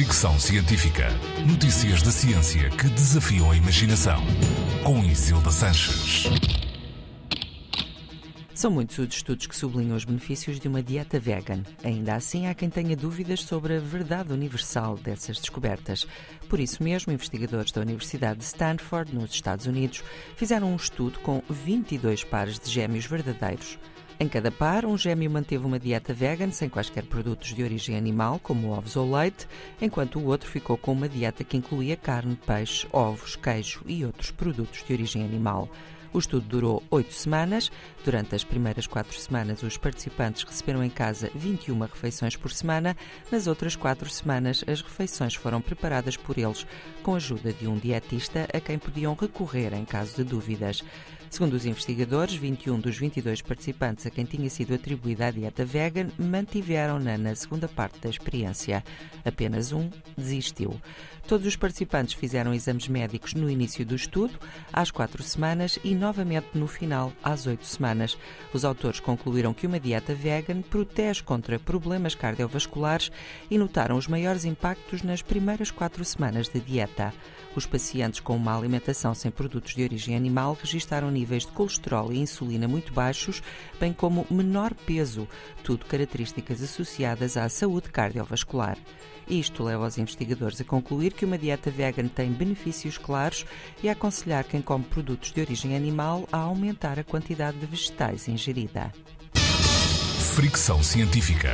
Fricção Científica. Notícias da ciência que desafiam a imaginação. Com Isilda Sanches. São muitos os estudos que sublinham os benefícios de uma dieta vegan. Ainda assim, há quem tenha dúvidas sobre a verdade universal dessas descobertas. Por isso mesmo, investigadores da Universidade de Stanford, nos Estados Unidos, fizeram um estudo com 22 pares de gêmeos verdadeiros. Em cada par, um gêmeo manteve uma dieta vegan sem quaisquer produtos de origem animal, como ovos ou leite, enquanto o outro ficou com uma dieta que incluía carne, peixe, ovos, queijo e outros produtos de origem animal. O estudo durou oito semanas. Durante as primeiras quatro semanas, os participantes receberam em casa 21 refeições por semana. Nas outras quatro semanas, as refeições foram preparadas por eles, com a ajuda de um dietista a quem podiam recorrer em caso de dúvidas. Segundo os investigadores, 21 dos 22 participantes a quem tinha sido atribuída a dieta vegan mantiveram-na na segunda parte da experiência. Apenas um desistiu. Todos os participantes fizeram exames médicos no início do estudo, às quatro semanas e novamente no final, às oito semanas. Os autores concluíram que uma dieta vegan protege contra problemas cardiovasculares e notaram os maiores impactos nas primeiras quatro semanas de dieta. Os pacientes com uma alimentação sem produtos de origem animal registaram níveis de colesterol e insulina muito baixos, bem como menor peso, tudo características associadas à saúde cardiovascular. Isto leva os investigadores a concluir que uma dieta vegan tem benefícios claros e a aconselhar quem come produtos de origem animal a aumentar a quantidade de vegetais ingerida. Fricção científica.